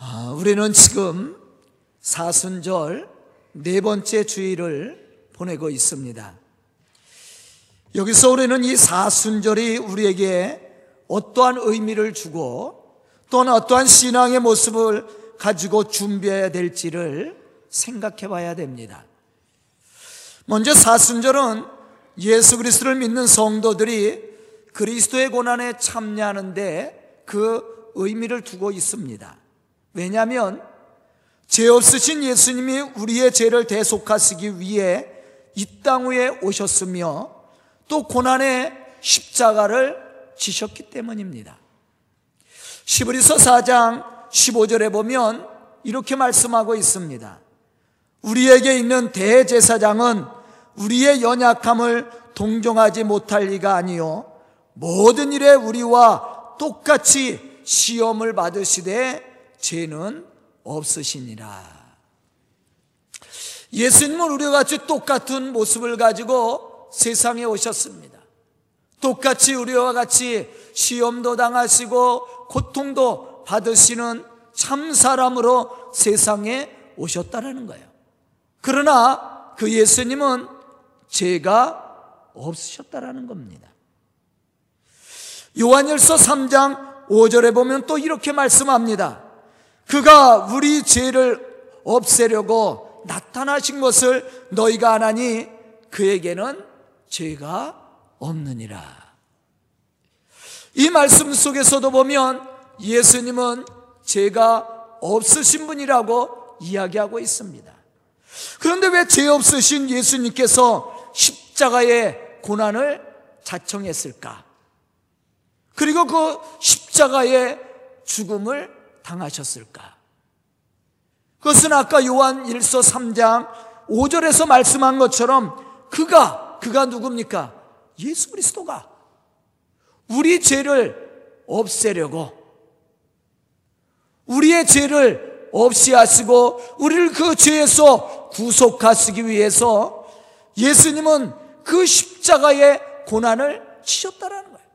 아, 우리는 지금 사순절 네 번째 주일을 보내고 있습니다. 여기서 우리는 이 사순절이 우리에게 어떠한 의미를 주고 또는 어떠한 신앙의 모습을 가지고 준비해야 될지를 생각해 봐야 됩니다. 먼저 사순절은 예수 그리스도를 믿는 성도들이 그리스도의 고난에 참여하는데 그 의미를 두고 있습니다. 왜냐하면 죄 없으신 예수님이 우리의 죄를 대속하시기 위해 이 땅 위에 오셨으며 또 고난의 십자가를 지셨기 때문입니다. 시브리서 4장 15절에 보면 이렇게 말씀하고 있습니다. 우리에게 있는 대제사장은 우리의 연약함을 동정하지 못할 리가 아니요 모든 일에 우리와 똑같이 시험을 받으시되 죄는 없으시니라. 예수님은 우리와 같이 똑같은 모습을 가지고 세상에 오셨습니다. 똑같이 우리와 같이 시험도 당하시고 고통도 받으시는 참 사람으로 세상에 오셨다라는 거예요. 그러나 그 예수님은 죄가 없으셨다라는 겁니다. 요한일서 3장 5절에 보면 또 이렇게 말씀합니다. 그가 우리 죄를 없애려고 나타나신 것을 너희가 아나니 그에게는 죄가 없느니라. 이 말씀 속에서도 보면 예수님은 죄가 없으신 분이라고 이야기하고 있습니다. 그런데 왜 죄 없으신 예수님께서 십자가의 고난을 자청했을까? 그리고 그 십자가의 죽음을 당하셨을까? 그것은 아까 요한 1서 3장 5절에서 말씀한 것처럼 그가, 그가 누굽니까? 예수 그리스도가 우리 죄를 없애려고 우리의 죄를 없이 하시고 우리를 그 죄에서 구속하시기 위해서 예수님은 그 십자가의 고난을 치셨다라는 거예요.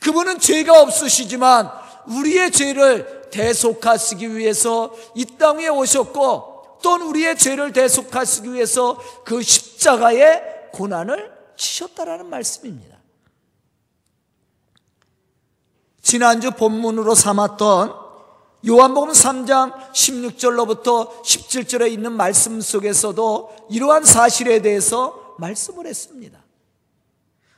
그분은 죄가 없으시지만 우리의 죄를 대속하시기 위해서 이 땅에 오셨고 또는 우리의 죄를 대속하시기 위해서 그 십자가의 고난을 치셨다라는 말씀입니다. 지난주 본문으로 삼았던 요한복음 3장 16절로부터 17절에 있는 말씀 속에서도 이러한 사실에 대해서 말씀을 했습니다.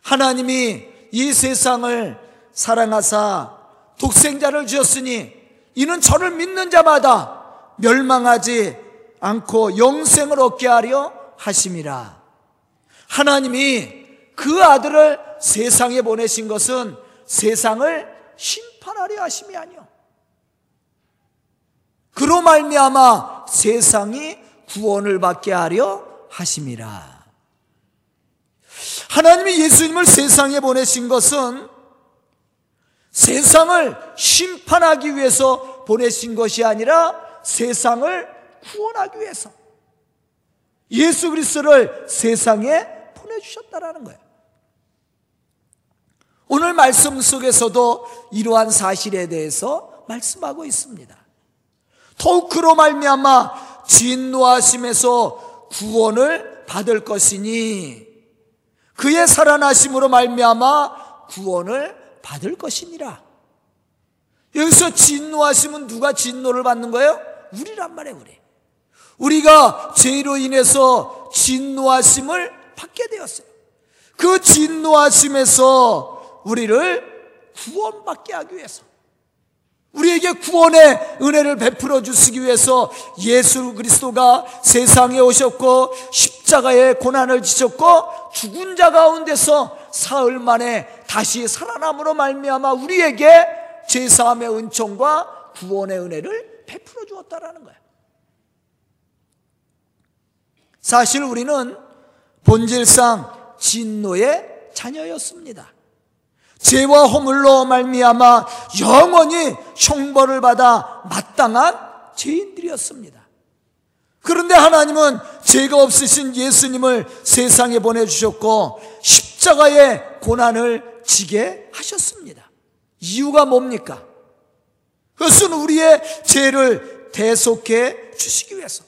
하나님이 이 세상을 사랑하사 독생자를 주셨으니 이는 저를 믿는 자마다 멸망하지 않고 영생을 얻게 하려 하심이라. 하나님이 그 아들을 세상에 보내신 것은 세상을 심판하려 하심이 아니요. 그로 말미암아 세상이 구원을 받게 하려 하심이라. 하나님이 예수님을 세상에 보내신 것은 세상을 심판하기 위해서 보내신 것이 아니라 세상을 구원하기 위해서 예수 그리스도를 세상에 보내주셨다라는 거예요. 오늘 말씀 속에서도 이러한 사실에 대해서 말씀하고 있습니다. 더욱 그로 말미암아 진노하심에서 구원을 받을 것이니 그의 살아나심으로 말미암아 구원을 받을 것이니라. 여기서 진노하심은 누가 진노를 받는 거예요? 우리란 말이에요, 우리. 우리가 죄로 인해서 진노하심을 받게 되었어요. 그 진노하심에서 우리를 구원받게 하기 위해서 우리에게 구원의 은혜를 베풀어 주시기 위해서 예수 그리스도가 세상에 오셨고 십자가의 고난을 지셨고 죽은 자 가운데서 사흘 만에 다시 살아남으로 말미암아 우리에게 제사함의 은총과 구원의 은혜를 베풀어 주었다라는 거예요. 사실 우리는 본질상 진노의 자녀였습니다. 죄와 허물로 말미암아 영원히 형벌을 받아 마땅한 죄인들이었습니다. 그런데 하나님은 죄가 없으신 예수님을 세상에 보내주셨고 십자가의 고난을 지게 하셨습니다. 이유가 뭡니까? 그 그것은 우리의 죄를 대속해 주시기 위해서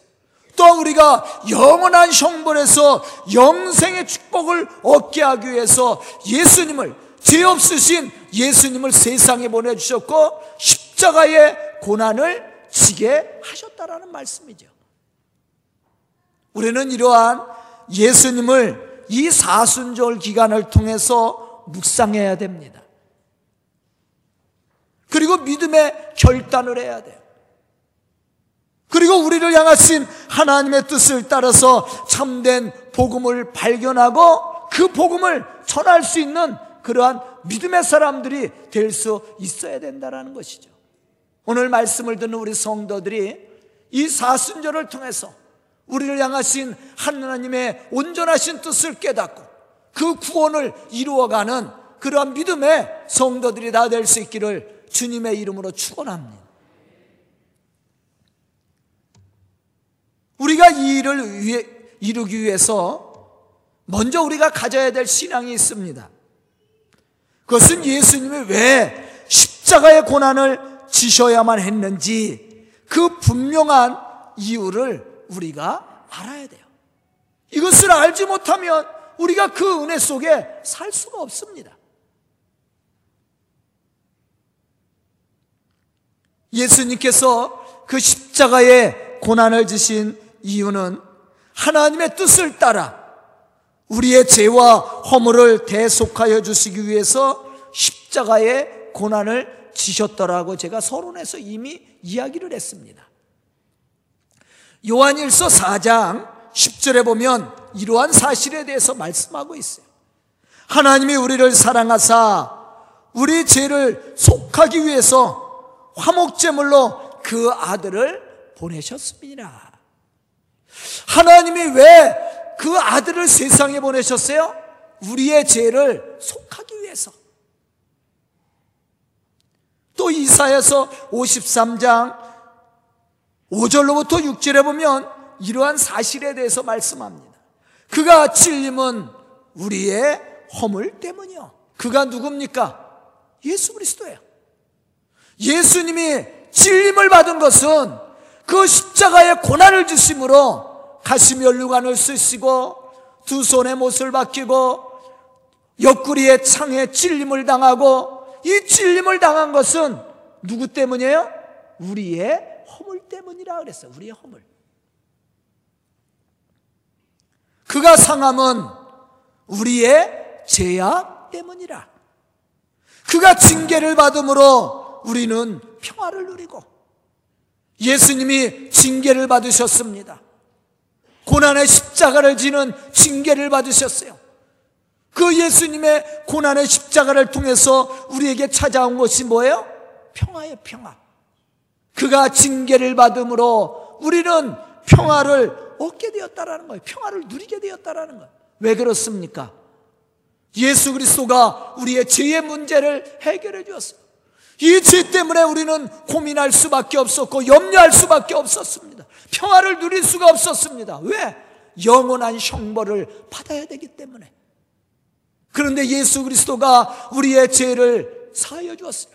또 우리가 영원한 형벌에서 영생의 축복을 얻게 하기 위해서 예수님을 죄 없으신 예수님을 세상에 보내주셨고 십자가의 고난을 지게 하셨다라는 말씀이죠. 우리는 이러한 예수님을 이 사순절 기간을 통해서 묵상해야 됩니다. 그리고 믿음의 결단을 해야 돼요. 그리고 우리를 향하신 하나님의 뜻을 따라서 참된 복음을 발견하고 그 복음을 전할 수 있는 그러한 믿음의 사람들이 될 수 있어야 된다는 것이죠. 오늘 말씀을 듣는 우리 성도들이 이 사순절을 통해서 우리를 향하신 하나님의 온전하신 뜻을 깨닫고 그 구원을 이루어가는 그러한 믿음의 성도들이 다 될 수 있기를 주님의 이름으로 축원합니다. 우리가 이 일을 위해, 이루기 위해서 먼저 우리가 가져야 될 신앙이 있습니다. 그것은 예수님이 왜 십자가의 고난을 지셔야만 했는지 그 분명한 이유를 우리가 알아야 돼요. 이것을 알지 못하면 우리가 그 은혜 속에 살 수가 없습니다. 예수님께서 그 십자가의 고난을 지신 이유는 하나님의 뜻을 따라 우리의 죄와 허물을 대속하여 주시기 위해서 십자가의 고난을 지셨더라고 제가 서론에서 이미 이야기를 했습니다. 요한일서 4장 10절에 보면 이러한 사실에 대해서 말씀하고 있어요. 하나님이 우리를 사랑하사 우리 죄를 속하기 위해서 화목제물로 그 아들을 보내셨습니다. 하나님이 왜 그 아들을 세상에 보내셨어요? 우리의 죄를 속하기 위해서. 또 이사야서 53장 5절로부터 6절에 보면 이러한 사실에 대해서 말씀합니다. 그가 찔림은 우리의 허물 때문이요. 그가 누굽니까? 예수 그리스도예요. 예수님이 찔림을 받은 것은 그 십자가의 고난을 주심으로 가슴 연류관을 쓰시고 두 손에 못을 박히고 옆구리에 창에 찔림을 당하고 이 찔림을 당한 것은 누구 때문이에요? 우리의 허물 때문이라 그랬어요. 우리의 허물. 그가 상함은 우리의 죄악 때문이라. 그가 징계를 받음으로 우리는 평화를 누리고 예수님이 징계를 받으셨습니다. 고난의 십자가를 지는 징계를 받으셨어요. 그 예수님의 고난의 십자가를 통해서 우리에게 찾아온 것이 뭐예요? 평화의 평화. 그가 징계를 받음으로 우리는 평화를 얻게 되었다라는 거예요. 평화를 누리게 되었다라는 거예요. 왜 그렇습니까? 예수 그리스도가 우리의 죄의 문제를 해결해 주었어요. 이 죄 때문에 우리는 고민할 수밖에 없었고 염려할 수밖에 없었습니다. 평화를 누릴 수가 없었습니다. 왜? 영원한 형벌을 받아야 되기 때문에. 그런데 예수 그리스도가 우리의 죄를 사하여 주었어요.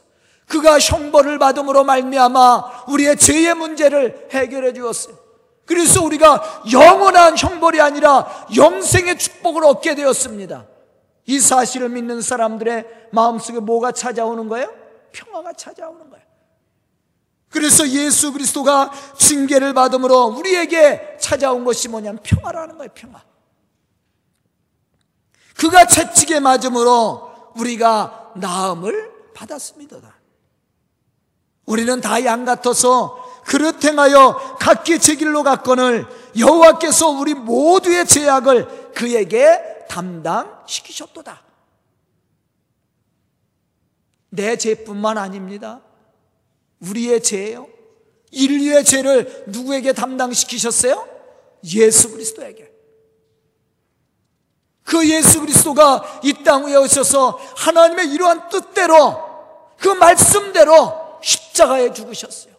그가 형벌을 받음으로 말미암아 우리의 죄의 문제를 해결해 주었어요. 그래서 우리가 영원한 형벌이 아니라 영생의 축복을 얻게 되었습니다. 이 사실을 믿는 사람들의 마음속에 뭐가 찾아오는 거예요? 평화가 찾아오는 거예요. 그래서 예수 그리스도가 징계를 받음으로 우리에게 찾아온 것이 뭐냐면 평화라는 거예요, 평화. 그가 채찍에 맞음으로 우리가 나음을 받았습니다. 우리는 다 양 같아서 그릇 행하여 각기 제 길로 갔거늘 여호와께서 우리 모두의 죄악을 그에게 담당시키셨도다. 내 죄뿐만 아닙니다. 우리의 죄예요. 인류의 죄를 누구에게 담당시키셨어요? 예수 그리스도에게. 그 예수 그리스도가 이 땅 위에 오셔서 하나님의 이러한 뜻대로 그 말씀대로 십자가에 죽으셨어요.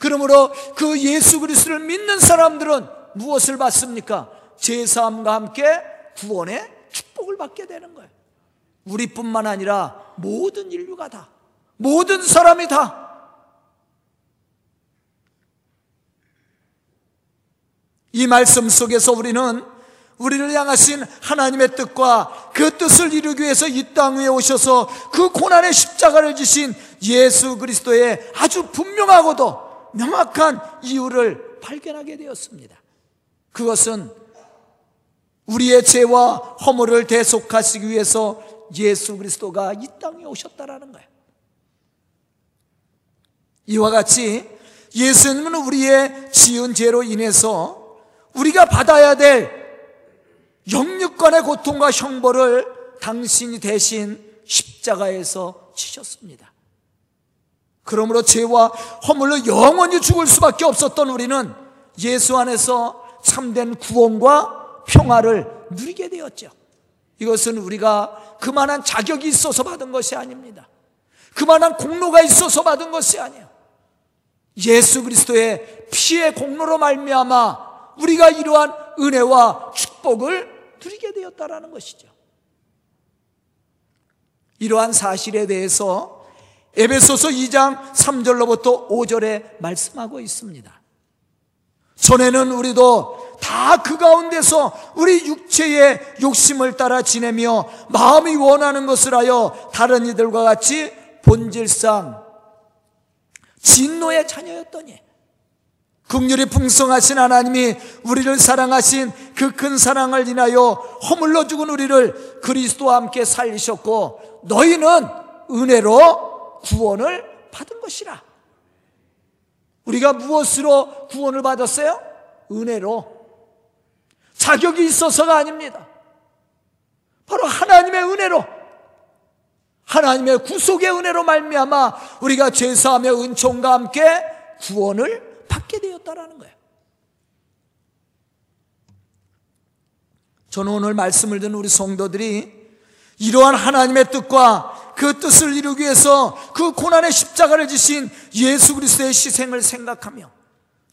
그러므로 그 예수 그리스도를 믿는 사람들은 무엇을 받습니까? 제사함과 함께 구원의 축복을 받게 되는 거예요. 우리뿐만 아니라 모든 인류가 다 모든 사람이 다 이 말씀 속에서 우리는 우리를 향하신 하나님의 뜻과 그 뜻을 이루기 위해서 이 땅 위에 오셔서 그 고난의 십자가를 지신 예수 그리스도의 아주 분명하고도 명확한 이유를 발견하게 되었습니다. 그것은 우리의 죄와 허물을 대속하시기 위해서 예수 그리스도가 이 땅에 오셨다라는 거예요. 이와 같이 예수님은 우리의 지은 죄로 인해서 우리가 받아야 될 영육간의 고통과 형벌을 당신이 대신 십자가에서 치셨습니다. 그러므로 죄와 허물로 영원히 죽을 수밖에 없었던 우리는 예수 안에서 참된 구원과 평화를 누리게 되었죠. 이것은 우리가 그만한 자격이 있어서 받은 것이 아닙니다. 그만한 공로가 있어서 받은 것이 아니에요. 예수 그리스도의 피의 공로로 말미암아 우리가 이러한 은혜와 축복을 누리게 되었다라는 것이죠. 이러한 사실에 대해서 에베소서 2장 3절로부터 5절에 말씀하고 있습니다. 전에는 우리도 다 그 가운데서 우리 육체의 욕심을 따라 지내며 마음이 원하는 것을 하여 다른 이들과 같이 본질상 진노의 자녀였더니 극률이 풍성하신 하나님이 우리를 사랑하신 그 큰 사랑을 인하여 허물러 죽은 우리를 그리스도와 함께 살리셨고 너희는 은혜로 구원을 받은 것이라. 우리가 무엇으로 구원을 받았어요? 은혜로. 자격이 있어서가 아닙니다. 바로 하나님의 은혜로. 하나님의 구속의 은혜로 말미암아 우리가 죄사하며 은총과 함께 구원을 받게 되었다라는 거예요. 저는 오늘 말씀을 듣는 우리 성도들이 이러한 하나님의 뜻과 그 뜻을 이루기 위해서 그 고난의 십자가를 지신 예수 그리스도의 희생을 생각하며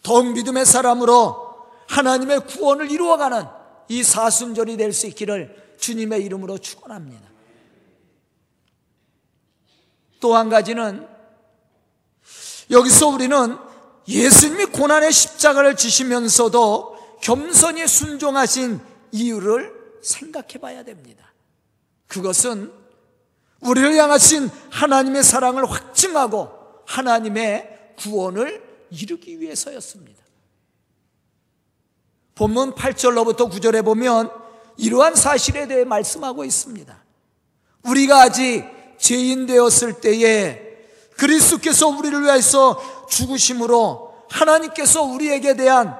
더욱 믿음의 사람으로 하나님의 구원을 이루어가는 이 사순절이 될 수 있기를 주님의 이름으로 축원합니다. 또 한 가지는 여기서 우리는 예수님이 고난의 십자가를 지시면서도 겸손히 순종하신 이유를 생각해 봐야 됩니다. 그것은 우리를 향하신 하나님의 사랑을 확증하고 하나님의 구원을 이루기 위해서였습니다. 본문 8절로부터 9절에 보면 이러한 사실에 대해 말씀하고 있습니다. 우리가 아직 죄인 되었을 때에 그리스도께서 우리를 위해서 죽으심으로 하나님께서 우리에게 대한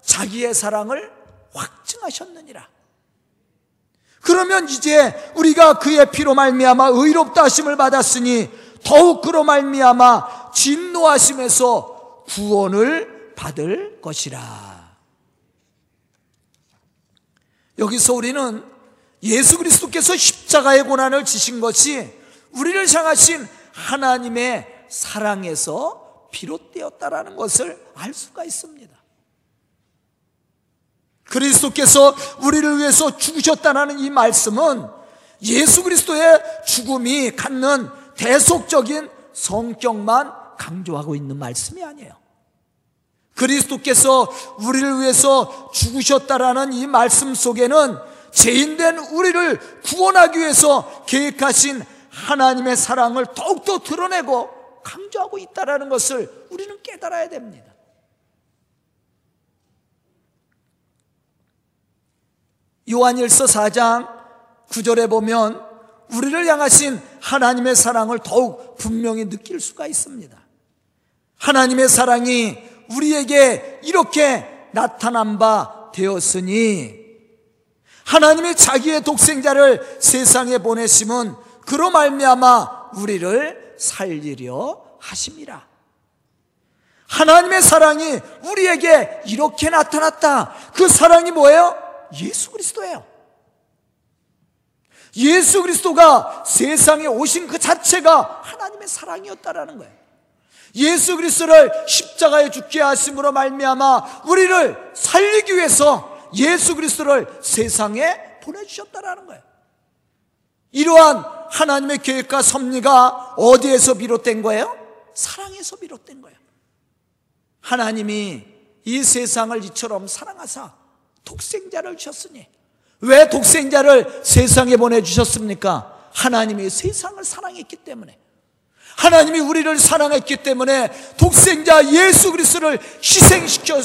자기의 사랑을 확증하셨느니라. 그러면 이제 우리가 그의 피로 말미암아 의롭다 하심을 받았으니 더욱 그로 말미암아 진노하심에서 구원을 받을 것이라. 여기서 우리는 예수 그리스도께서 십자가의 고난을 지신 것이 우리를 향하신 하나님의 사랑에서 비롯되었다라는 것을 알 수가 있습니다. 그리스도께서 우리를 위해서 죽으셨다는 이 말씀은 예수 그리스도의 죽음이 갖는 대속적인 성격만 강조하고 있는 말씀이 아니에요. 그리스도께서 우리를 위해서 죽으셨다라는 이 말씀 속에는 죄인된 우리를 구원하기 위해서 계획하신 하나님의 사랑을 더욱더 드러내고 강조하고 있다라는 것을 우리는 깨달아야 됩니다. 요한일서 4장 9절에 보면 우리를 향하신 하나님의 사랑을 더욱 분명히 느낄 수가 있습니다. 하나님의 사랑이 우리에게 이렇게 나타난 바 되었으니 하나님의 자기의 독생자를 세상에 보내심은 그로 말미암아 우리를 살리려 하심이라. 하나님의 사랑이 우리에게 이렇게 나타났다. 그 사랑이 뭐예요? 예수 그리스도예요. 예수 그리스도가 세상에 오신 그 자체가 하나님의 사랑이었다라는 거예요. 예수 그리스도를 십자가에 죽게 하심으로 말미암아 우리를 살리기 위해서 예수 그리스도를 세상에 보내주셨다라는 거예요. 이러한 하나님의 계획과 섭리가 어디에서 비롯된 거예요? 사랑에서 비롯된 거예요. 하나님이 이 세상을 이처럼 사랑하사 독생자를 주셨으니 왜 독생자를 세상에 보내주셨습니까? 하나님이 세상을 사랑했기 때문에 하나님이 우리를 사랑했기 때문에 독생자 예수 그리스도를 희생시켜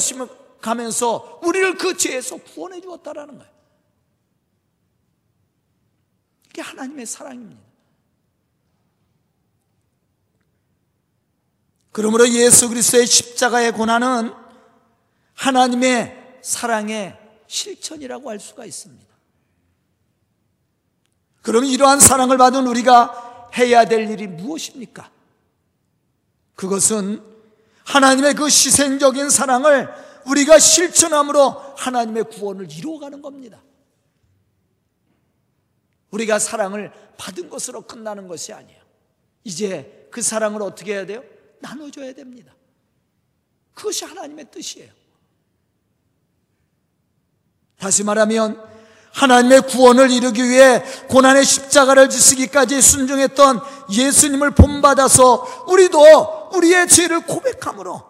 가면서 우리를 그 죄에서 구원해 주었다라는 거예요. 이게 하나님의 사랑입니다. 그러므로 예수 그리스도의 십자가의 고난은 하나님의 사랑의 실천이라고 할 수가 있습니다. 그럼 이러한 사랑을 받은 우리가 해야 될 일이 무엇입니까? 그것은 하나님의 그 희생적인 사랑을 우리가 실천함으로 하나님의 구원을 이루어가는 겁니다. 우리가 사랑을 받은 것으로 끝나는 것이 아니에요. 이제 그 사랑을 어떻게 해야 돼요? 나눠줘야 됩니다. 그것이 하나님의 뜻이에요. 다시 말하면 하나님의 구원을 이루기 위해 고난의 십자가를 지시기까지 순종했던 예수님을 본받아서 우리도 우리의 죄를 고백함으로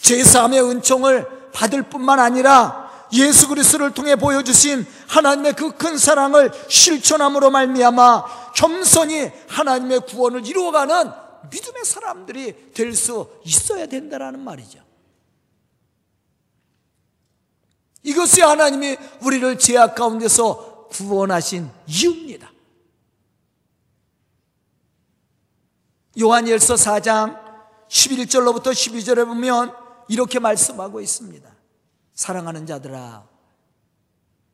죄사함의 은총을 받을 뿐만 아니라 예수 그리스도를 통해 보여주신 하나님의 그 큰 사랑을 실천함으로 말미암아 겸손히 하나님의 구원을 이루어가는 믿음의 사람들이 될 수 있어야 된다라는 말이죠. 이것이 하나님이 우리를 죄악 가운데서 구원하신 이유입니다. 요한일서 4장 11절로부터 12절에 보면 이렇게 말씀하고 있습니다. 사랑하는 자들아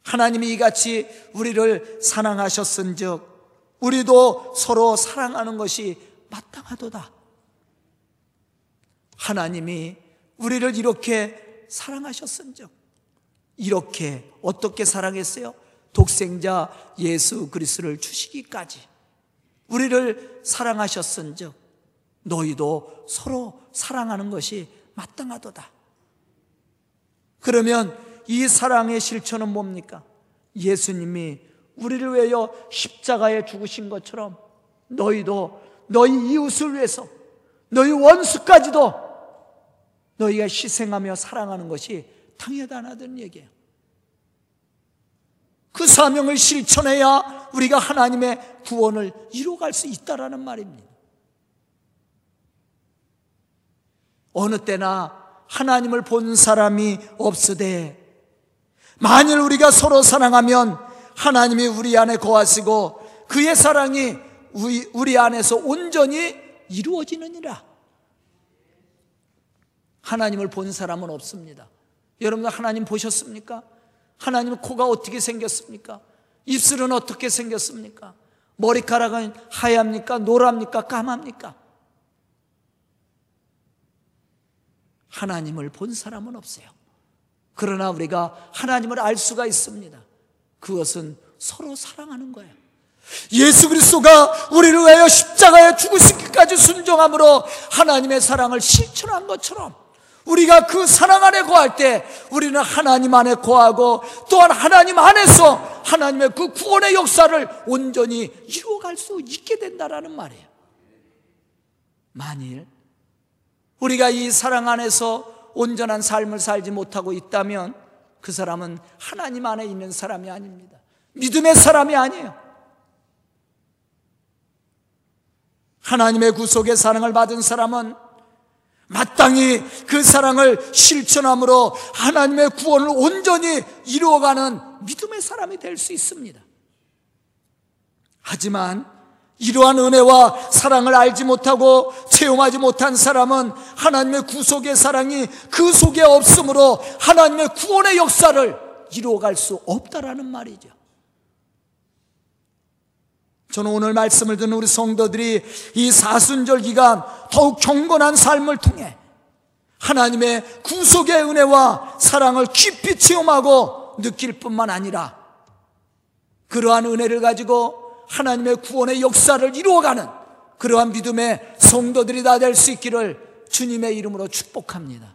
하나님이 이같이 우리를 사랑하셨은즉 우리도 서로 사랑하는 것이 마땅하도다. 하나님이 우리를 이렇게 사랑하셨은즉 이렇게 어떻게 사랑했어요? 독생자 예수 그리스도를 주시기까지 우리를 사랑하셨은즉 너희도 서로 사랑하는 것이 마땅하도다. 그러면 이 사랑의 실천은 뭡니까? 예수님이 우리를 위하여 십자가에 죽으신 것처럼 너희도 너희 이웃을 위해서 너희 원수까지도 너희가 희생하며 사랑하는 것이 당연하다는 얘기예요. 그 사명을 실천해야 우리가 하나님의 구원을 이루어갈 수 있다라는 말입니다. 어느 때나 하나님을 본 사람이 없으되 만일 우리가 서로 사랑하면 하나님이 우리 안에 거하시고 그의 사랑이 우리 안에서 온전히 이루어지느니라. 하나님을 본 사람은 없습니다. 여러분 하나님 보셨습니까? 하나님 코가 어떻게 생겼습니까? 입술은 어떻게 생겼습니까? 머리카락은 하얗니까? 노랍니까? 까맙니까? 하나님을 본 사람은 없어요. 그러나 우리가 하나님을 알 수가 있습니다. 그것은 서로 사랑하는 거예요. 예수 그리스도가 우리를 위하여 십자가에 죽으시기까지 순종함으로 하나님의 사랑을 실천한 것처럼 우리가 그 사랑 안에 거할 때 우리는 하나님 안에 거하고 또한 하나님 안에서 하나님의 그 구원의 역사를 온전히 이루어갈 수 있게 된다라는 말이에요. 만일 우리가 이 사랑 안에서 온전한 삶을 살지 못하고 있다면 그 사람은 하나님 안에 있는 사람이 아닙니다. 믿음의 사람이 아니에요. 하나님의 구속의 사랑을 받은 사람은 마땅히 그 사랑을 실천함으로 하나님의 구원을 온전히 이루어가는 믿음의 사람이 될 수 있습니다. 하지만 이러한 은혜와 사랑을 알지 못하고 체험하지 못한 사람은 하나님의 구속의 사랑이 그 속에 없으므로 하나님의 구원의 역사를 이루어갈 수 없다라는 말이죠. 저는 오늘 말씀을 듣는 우리 성도들이 이 사순절 기간 더욱 경건한 삶을 통해 하나님의 구속의 은혜와 사랑을 깊이 체험하고 느낄 뿐만 아니라 그러한 은혜를 가지고 하나님의 구원의 역사를 이루어가는 그러한 믿음의 성도들이 다 될 수 있기를 주님의 이름으로 축복합니다.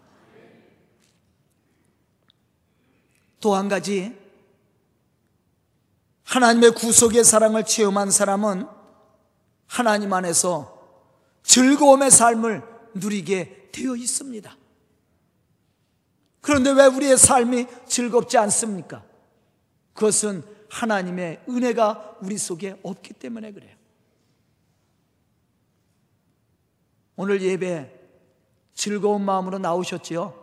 또 한 가지 하나님의 구속의 사랑을 체험한 사람은 하나님 안에서 즐거움의 삶을 누리게 되어 있습니다. 그런데 왜 우리의 삶이 즐겁지 않습니까? 그것은 하나님의 은혜가 우리 속에 없기 때문에 그래요. 오늘 예배 즐거운 마음으로 나오셨지요?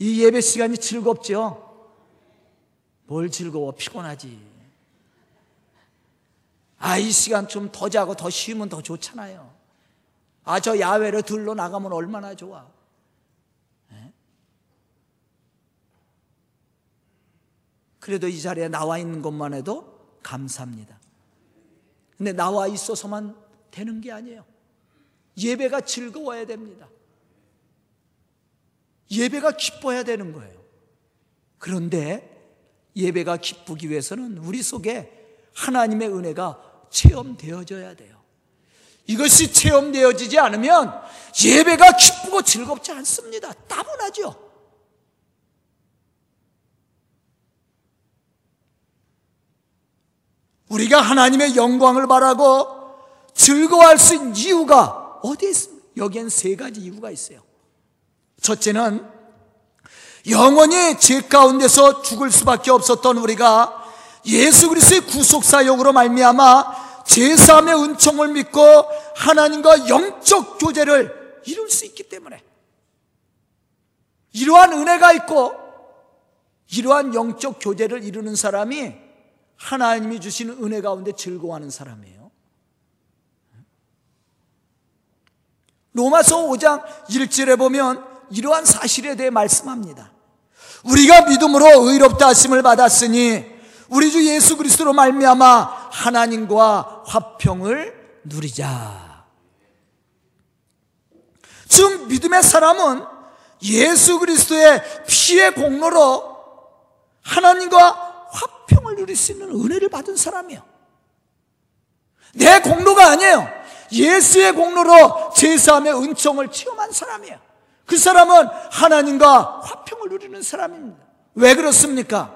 이 예배 시간이 즐겁지요? 뭘 즐거워? 피곤하지. 아, 이 시간 좀 더 자고 더 쉬면 더 좋잖아요. 아, 저 야외로 들러 나가면 얼마나 좋아. 그래도 이 자리에 나와 있는 것만 해도 감사합니다. 근데 나와 있어서만 되는 게 아니에요. 예배가 즐거워야 됩니다. 예배가 기뻐야 되는 거예요. 그런데 예배가 기쁘기 위해서는 우리 속에 하나님의 은혜가 체험되어져야 돼요. 이것이 체험되어지지 않으면 예배가 기쁘고 즐겁지 않습니다. 따분하죠. 우리가 하나님의 영광을 바라고 즐거워할 수 있는 이유가 어디에 있습니까? 여기엔 세 가지 이유가 있어요. 첫째는 영원히 죄 가운데서 죽을 수밖에 없었던 우리가 예수 그리스도의 구속 사역으로 말미암아 제사함의 은총을 믿고 하나님과 영적 교제를 이룰 수 있기 때문에 이러한 은혜가 있고 이러한 영적 교제를 이루는 사람이 하나님이 주시는 은혜 가운데 즐거워하는 사람이에요. 로마서 5장 1절에 보면 이러한 사실에 대해 말씀합니다. 우리가 믿음으로 의롭다 하심을 받았으니 우리 주 예수 그리스도로 말미암아 하나님과 화평을 누리자. 즉 믿음의 사람은 예수 그리스도의 피의 공로로 하나님과 화평을 누릴 수 있는 은혜를 받은 사람이에요. 내 공로가 아니에요. 예수의 공로로 제사함의 은총을 체험한 사람이에요. 그 사람은 하나님과 화평을 누리는 사람입니다. 왜 그렇습니까?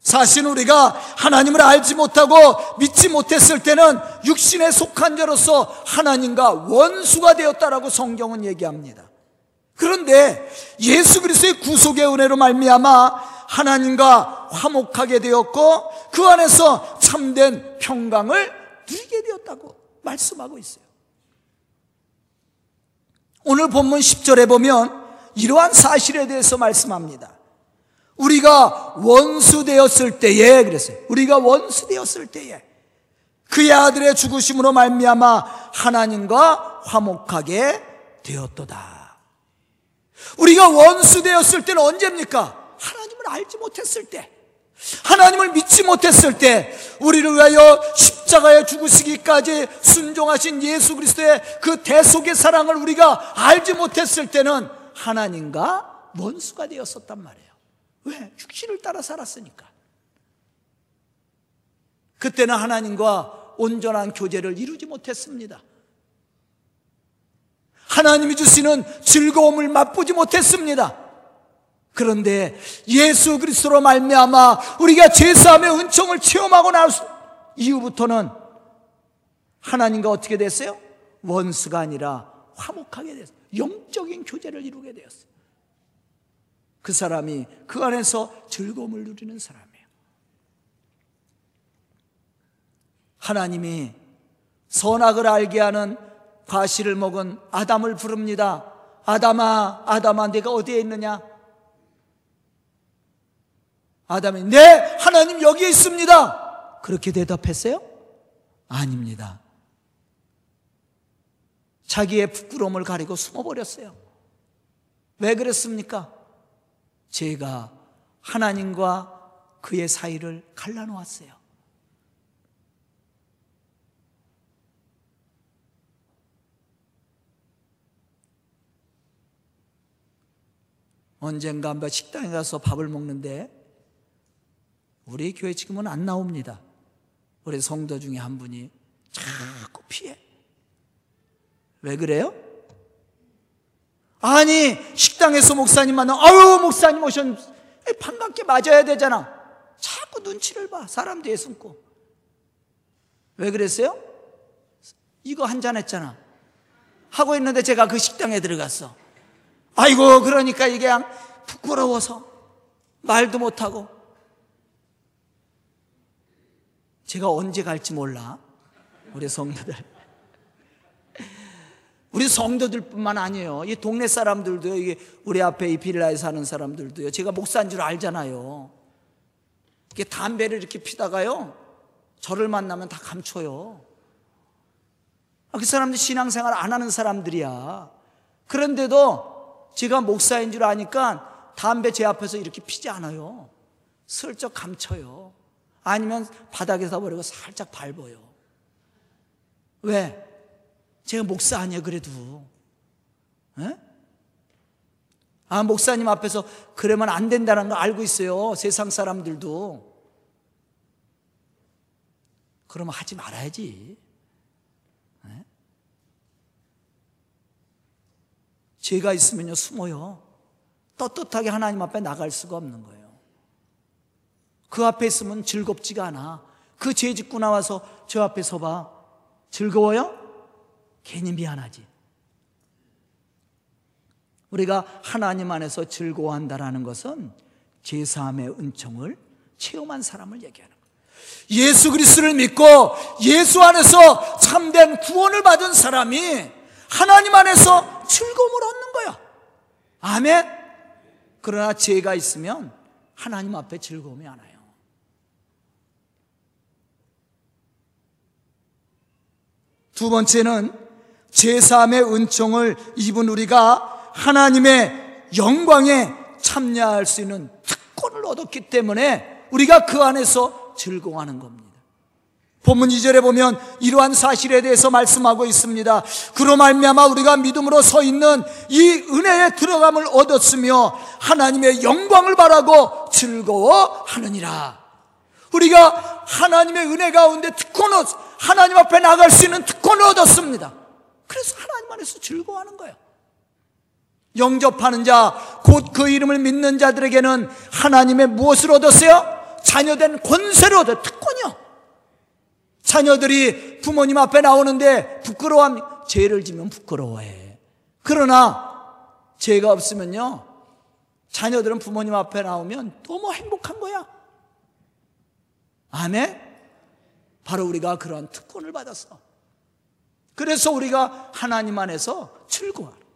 사실 우리가 하나님을 알지 못하고 믿지 못했을 때는 육신에 속한 자로서 하나님과 원수가 되었다라고 성경은 얘기합니다. 그런데 예수 그리스도의 구속의 은혜로 말미암아 하나님과 화목하게 되었고 그 안에서 참된 평강을 누리게 되었다고 말씀하고 있어요. 오늘 본문 10절에 보면 이러한 사실에 대해서 말씀합니다. 우리가 원수 되었을 때에 그랬어요. 우리가 원수 되었을 때에 그의 아들의 죽으심으로 말미암아 하나님과 화목하게 되었도다. 우리가 원수 되었을 때는 언제입니까? 하나님을 알지 못했을 때, 하나님을 믿지 못했을 때, 우리를 위하여 십자가에 죽으시기까지 순종하신 예수 그리스도의 그 대속의 사랑을 우리가 알지 못했을 때는 하나님과 원수가 되었었단 말이에요. 왜? 육신을 따라 살았으니까. 그때는 하나님과 온전한 교제를 이루지 못했습니다. 하나님이 주시는 즐거움을 맛보지 못했습니다. 그런데 예수 그리스도로 말미암아 우리가 제사함의 은총을 체험하고 나 이후부터는 하나님과 어떻게 됐어요? 원수가 아니라 화목하게 됐어요. 영적인 교제를 이루게 되었어요. 그 사람이 그 안에서 즐거움을 누리는 사람이에요. 하나님이 선악을 알게 하는 과실을 먹은 아담을 부릅니다. 아담아, 아담아, 내가 어디에 있느냐? 아담이 네 하나님 여기에 있습니다. 그렇게 대답했어요? 아닙니다. 자기의 부끄러움을 가리고 숨어버렸어요. 왜 그랬습니까? 제가 하나님과 그의 사이를 갈라놓았어요. 언젠가 한번 식당에 가서 밥을 먹는데 우리 교회 지금은 안 나옵니다. 우리 성도 중에 한 분이 자꾸 피해. 왜 그래요? 아니, 식당에서 목사님 만나, 아유, 목사님 오셨, 반갑게 맞아야 되잖아. 자꾸 눈치를 봐. 사람 뒤에 숨고. 왜 그랬어요? 이거 한 잔 했잖아. 하고 있는데 제가 그 식당에 들어갔어. 아이고, 그러니까 이게 부끄러워서 말도 못하고. 제가 언제 갈지 몰라. 우리 성도들. 우리 성도들뿐만 아니에요. 이 동네 사람들도요. 이게 우리 앞에 이 빌라에 사는 사람들도요. 제가 목사인 줄 알잖아요. 이게 담배를 이렇게 피다가요. 저를 만나면 다 감춰요. 아, 그 사람들 신앙생활 안 하는 사람들이야. 그런데도 제가 목사인 줄 아니까 담배 제 앞에서 이렇게 피지 않아요. 슬쩍 감춰요. 아니면 바닥에서 버리고 살짝 밟아요. 왜? 제가 목사 아니에요, 그래도. 에? 아, 목사님 앞에서 그러면 안 된다는 거 알고 있어요. 세상 사람들도. 그러면 하지 말아야지. 에? 죄가 있으면요, 숨어요. 떳떳하게 하나님 앞에 나갈 수가 없는 거예요. 그 앞에 있으면 즐겁지가 않아. 그 죄 짓고 나와서 저 앞에 서봐. 즐거워요? 괜히 미안하지. 우리가 하나님 안에서 즐거워한다라는 것은 제사함의 은총을 체험한 사람을 얘기하는 거예요. 예수 그리스도를 믿고 예수 안에서 참된 구원을 받은 사람이 하나님 안에서 즐거움을 얻는 거야. 아멘. 그러나 죄가 있으면 하나님 앞에 즐거움이 안 와요. 두 번째는 제3의 은총을 입은 우리가 하나님의 영광에 참여할 수 있는 특권을 얻었기 때문에 우리가 그 안에서 즐거워하는 겁니다. 본문 2절에 보면 이러한 사실에 대해서 말씀하고 있습니다. 그로 말미암아 우리가 믿음으로 서 있는 이 은혜에 들어감을 얻었으며 하나님의 영광을 바라고 즐거워하느니라. 우리가 하나님의 은혜 가운데 특권을 하나님 앞에 나갈 수 있는 특권을 얻었습니다. 그래서 하나님 안에서 즐거워하는 거예요. 영접하는 자, 곧 그 이름을 믿는 자들에게는 하나님의 무엇을 얻었어요? 자녀된 권세를 얻어 특권이요. 자녀들이 부모님 앞에 나오는데 부끄러워함, 죄를 지면 부끄러워해. 그러나 죄가 없으면요, 자녀들은 부모님 앞에 나오면 너무 행복한 거야. 아멘? 바로 우리가 그런 특권을 받았어. 그래서 우리가 하나님 안에서 즐거워하는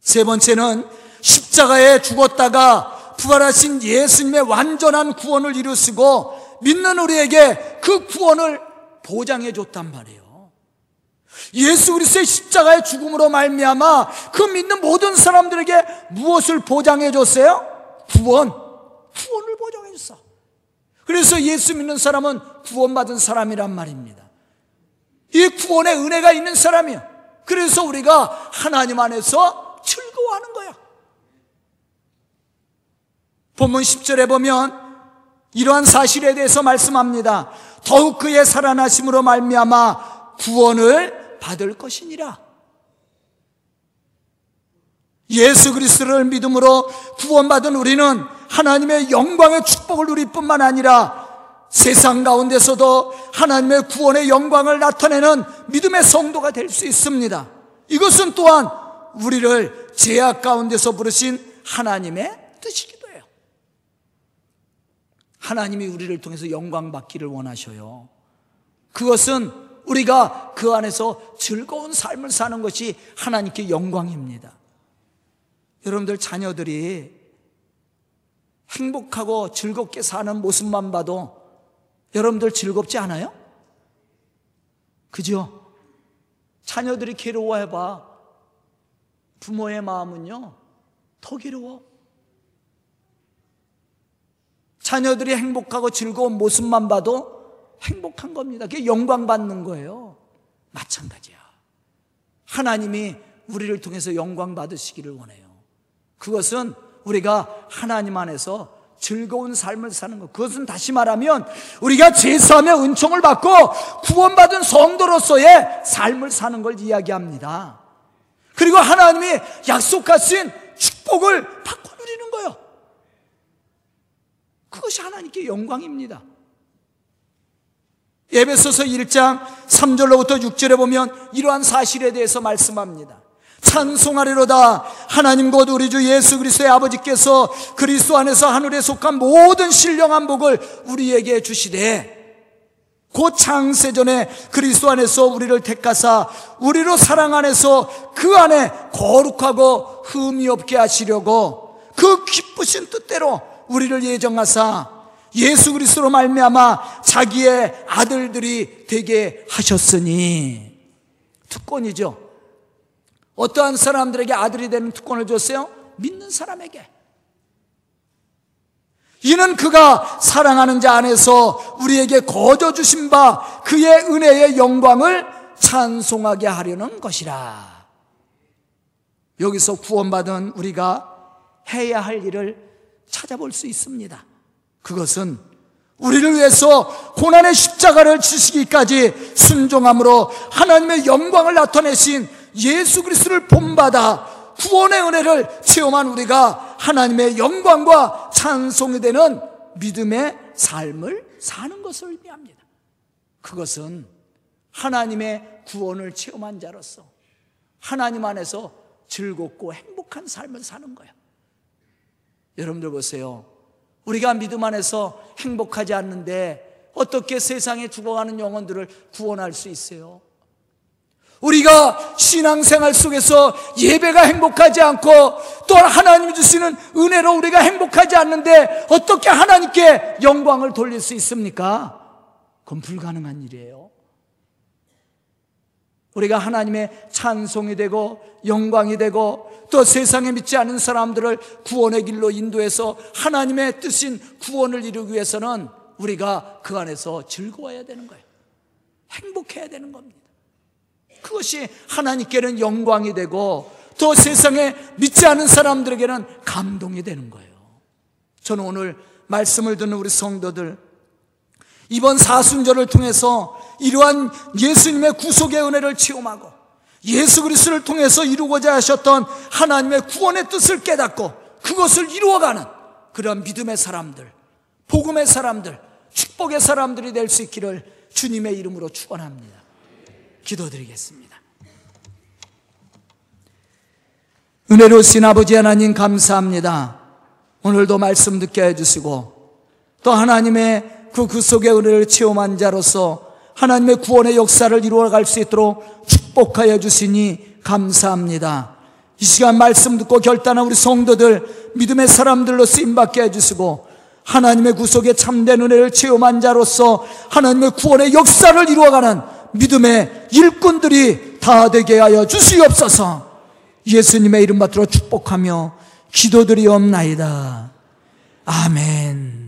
세 번째는 십자가에 죽었다가 부활하신 예수님의 완전한 구원을 이루시고 믿는 우리에게 그 구원을 보장해 줬단 말이에요. 예수 그리스도의 십자가의 죽음으로 말미암아 그 믿는 모든 사람들에게 무엇을 보장해 줬어요? 구원. 구원을 보장해 줬어. 그래서 예수 믿는 사람은 구원받은 사람이란 말입니다. 이 구원의 은혜가 있는 사람이야. 그래서 우리가 하나님 안에서 즐거워하는 거야. 본문 10절에 보면 이러한 사실에 대해서 말씀합니다. 더욱 그의 살아나심으로 말미암아 구원을 받을 것이니라. 예수 그리스도를 믿음으로 구원받은 우리는 하나님의 영광의 축복을 누릴 뿐만 아니라 세상 가운데서도 하나님의 구원의 영광을 나타내는 믿음의 성도가 될 수 있습니다. 이것은 또한 우리를 제약 가운데서 부르신 하나님의 뜻이기도 해요. 하나님이 우리를 통해서 영광 받기를 원하셔요. 그것은 우리가 그 안에서 즐거운 삶을 사는 것이 하나님께 영광입니다. 여러분들 자녀들이 행복하고 즐겁게 사는 모습만 봐도 여러분들 즐겁지 않아요? 그죠? 자녀들이 괴로워해봐. 부모의 마음은요, 더 괴로워. 자녀들이 행복하고 즐거운 모습만 봐도 행복한 겁니다. 그게 영광 받는 거예요. 마찬가지야. 하나님이 우리를 통해서 영광 받으시기를 원해요. 그것은 우리가 하나님 안에서 즐거운 삶을 사는 것. 그것은 다시 말하면 우리가 제사함의 은총을 받고 구원받은 성도로서의 삶을 사는 걸 이야기합니다. 그리고 하나님이 약속하신 축복을 받고 누리는 거예요. 그것이 하나님께 영광입니다. 에베소서 1장 3절로부터 6절에 보면 이러한 사실에 대해서 말씀합니다. 찬송하리로다 하나님 곧 우리 주 예수 그리스도의 아버지께서 그리스도 안에서 하늘에 속한 모든 신령한 복을 우리에게 주시되 곧 창세전에 그리스도 안에서 우리를 택하사 우리로 사랑 안에서 그 안에 거룩하고 흠이 없게 하시려고 그 기쁘신 뜻대로 우리를 예정하사 예수 그리스도로 말미암아 자기의 아들들이 되게 하셨으니 특권이죠. 어떠한 사람들에게 아들이 되는 특권을 줬어요? 믿는 사람에게. 이는 그가 사랑하는 자 안에서 우리에게 거저 주신 바 그의 은혜의 영광을 찬송하게 하려는 것이라. 여기서 구원받은 우리가 해야 할 일을 찾아볼 수 있습니다. 그것은 우리를 위해서 고난의 십자가를 지시기까지 순종함으로 하나님의 영광을 나타내신 예수 그리스도를 본받아 구원의 은혜를 체험한 우리가 하나님의 영광과 찬송이 되는 믿음의 삶을 사는 것을 의미합니다. 그것은 하나님의 구원을 체험한 자로서 하나님 안에서 즐겁고 행복한 삶을 사는 거예요. 여러분들 보세요. 우리가 믿음 안에서 행복하지 않는데 어떻게 세상에 죽어가는 영혼들을 구원할 수 있어요? 우리가 신앙생활 속에서 예배가 행복하지 않고 또 하나님이 주시는 은혜로 우리가 행복하지 않는데 어떻게 하나님께 영광을 돌릴 수 있습니까? 그건 불가능한 일이에요. 우리가 하나님의 찬송이 되고 영광이 되고 또 세상에 믿지 않은 사람들을 구원의 길로 인도해서 하나님의 뜻인 구원을 이루기 위해서는 우리가 그 안에서 즐거워야 되는 거예요. 행복해야 되는 겁니다. 그것이 하나님께는 영광이 되고 또 세상에 믿지 않은 사람들에게는 감동이 되는 거예요. 저는 오늘 말씀을 듣는 우리 성도들 이번 사순절을 통해서 이러한 예수님의 구속의 은혜를 체험하고 예수 그리스도를 통해서 이루고자 하셨던 하나님의 구원의 뜻을 깨닫고 그것을 이루어가는 그런 믿음의 사람들, 복음의 사람들, 축복의 사람들이 될 수 있기를 주님의 이름으로 축원합니다. 기도드리겠습니다. 은혜로우신 아버지 하나님 감사합니다. 오늘도 말씀 듣게 해주시고 또 하나님의 그 구속의 은혜를 체험한 자로서 하나님의 구원의 역사를 이루어갈 수 있도록 축복하여 주시니 감사합니다. 이 시간 말씀 듣고 결단한 우리 성도들 믿음의 사람들로 쓰임받게 해주시고 하나님의 구속에 참된 은혜를 체험한 자로서 하나님의 구원의 역사를 이루어가는 믿음의 일꾼들이 다 되게 하여 주시옵소서 예수님의 이름 받들어 축복하며 기도드리옵나이다. 아멘.